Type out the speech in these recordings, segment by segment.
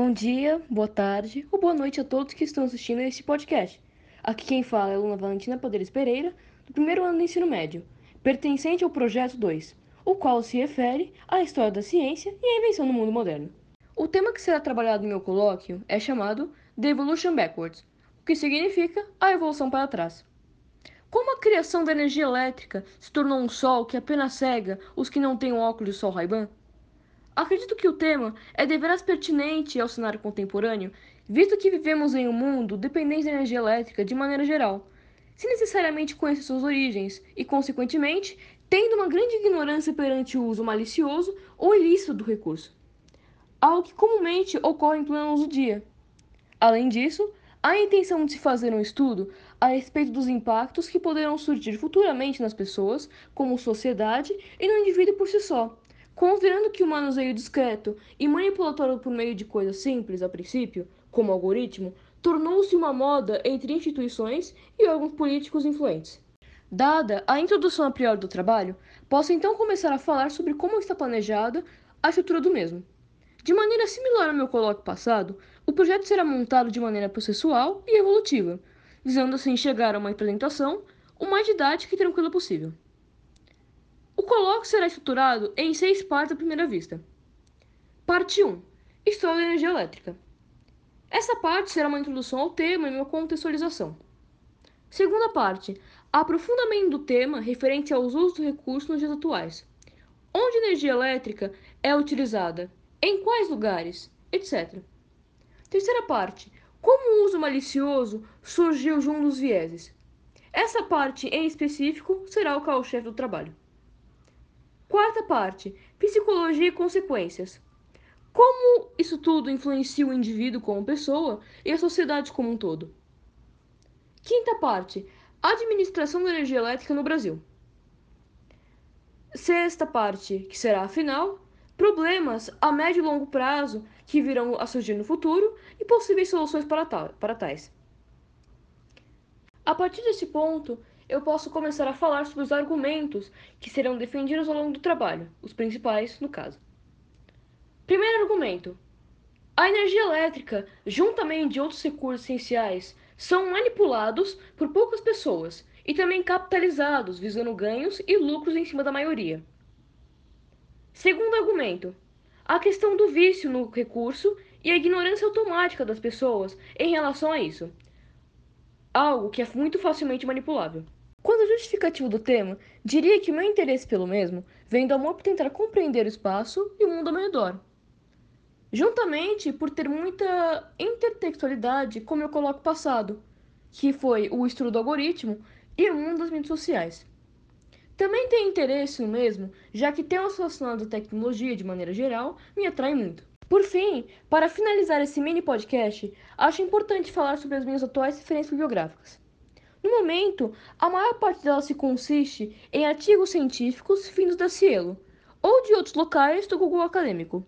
Bom dia, boa tarde ou boa noite a todos que estão assistindo a este podcast. Aqui quem fala é a aluna Valentina Poderes Pereira, do primeiro ano do ensino médio, pertencente ao Projeto 2, o qual se refere à história da ciência e à invenção no mundo moderno. O tema que será trabalhado no meu colóquio é chamado The Evolution Backwards, o que significa a evolução para trás. Como a criação da energia elétrica se tornou um sol que apenas cega os que não têm o óculos de sol Ray-Ban? Acredito que o tema é deveras pertinente ao cenário contemporâneo, visto que vivemos em um mundo dependente da energia elétrica de maneira geral, sem necessariamente conhecer suas origens e, consequentemente, tendo uma grande ignorância perante o uso malicioso ou ilícito do recurso. Algo que comumente ocorre em pleno uso dia. Além disso, há a intenção de se fazer um estudo a respeito dos impactos que poderão surgir futuramente nas pessoas, como sociedade e no indivíduo por si só, Considerando que o manuseio discreto e manipulatório por meio de coisas simples a princípio, como algoritmo, tornou-se uma moda entre instituições e órgãos políticos influentes. Dada a introdução a priori do trabalho, posso então começar a falar sobre como está planejada a estrutura do mesmo. De maneira similar ao meu colóquio passado, o projeto será montado de maneira processual e evolutiva, visando assim chegar a uma apresentação o mais didática e tranquila possível. Colóquio será estruturado em seis partes à primeira vista. Parte 1 História da energia elétrica. Essa parte será uma introdução ao tema e uma contextualização. Segunda parte Aprofundamento do tema referente aos usos do recurso nos dias atuais. Onde energia elétrica é utilizada, em quais lugares, etc. Terceira parte Como o uso malicioso surgiu junto dos vieses. Essa parte em específico será o carro-chefe do trabalho. Quarta parte: Psicologia e consequências. Como isso tudo influencia o indivíduo como pessoa e a sociedade como um todo. Quinta parte: Administração da energia elétrica no Brasil. Sexta parte, que será a final: Problemas a médio e longo prazo que virão a surgir no futuro e possíveis soluções para, para tais. A partir desse ponto, eu posso começar a falar sobre os argumentos que serão defendidos ao longo do trabalho, os principais, no caso. Primeiro argumento: a energia elétrica, juntamente de outros recursos essenciais, são manipulados por poucas pessoas e também capitalizados, visando ganhos e lucros em cima da maioria. Segundo argumento: a questão do vício no recurso e a ignorância automática das pessoas em relação a isso, algo que é muito facilmente manipulável. Quanto justificativo do tema, diria que meu interesse pelo mesmo vem do amor por tentar compreender o espaço e o mundo ao meu redor. Juntamente por ter muita intertextualidade, como eu coloco passado, que foi o estudo do algoritmo e o mundo das mídias sociais. Também tenho interesse no mesmo, já que temas relacionados à tecnologia de maneira geral me atraem muito. Por fim, para finalizar esse mini podcast, acho importante falar sobre as minhas atuais referências bibliográficas. No momento, a maior parte delas se consiste em artigos científicos vindos da Cielo ou de outros locais do Google Acadêmico.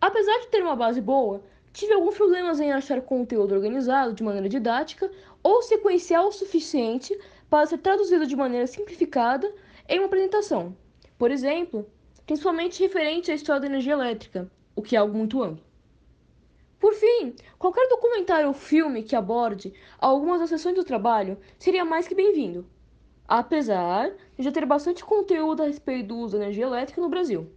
Apesar de ter uma base boa, tive alguns problemas em achar conteúdo organizado de maneira didática ou sequencial o suficiente para ser traduzido de maneira simplificada em uma apresentação. Por exemplo, principalmente referente à história da energia elétrica, o que é algo muito amplo. Por fim, qualquer documentário ou filme que aborde algumas das sessões do trabalho seria mais que bem-vindo, apesar de já ter bastante conteúdo a respeito do uso da energia elétrica no Brasil.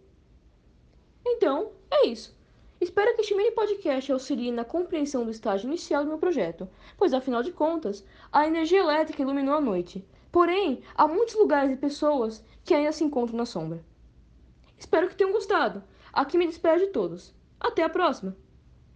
Então, é isso. Espero que este mini podcast auxilie na compreensão do estágio inicial do meu projeto, pois afinal de contas, a energia elétrica iluminou a noite. Porém, há muitos lugares e pessoas que ainda se encontram na sombra. Espero que tenham gostado. Aqui me despeço de todos. Até a próxima!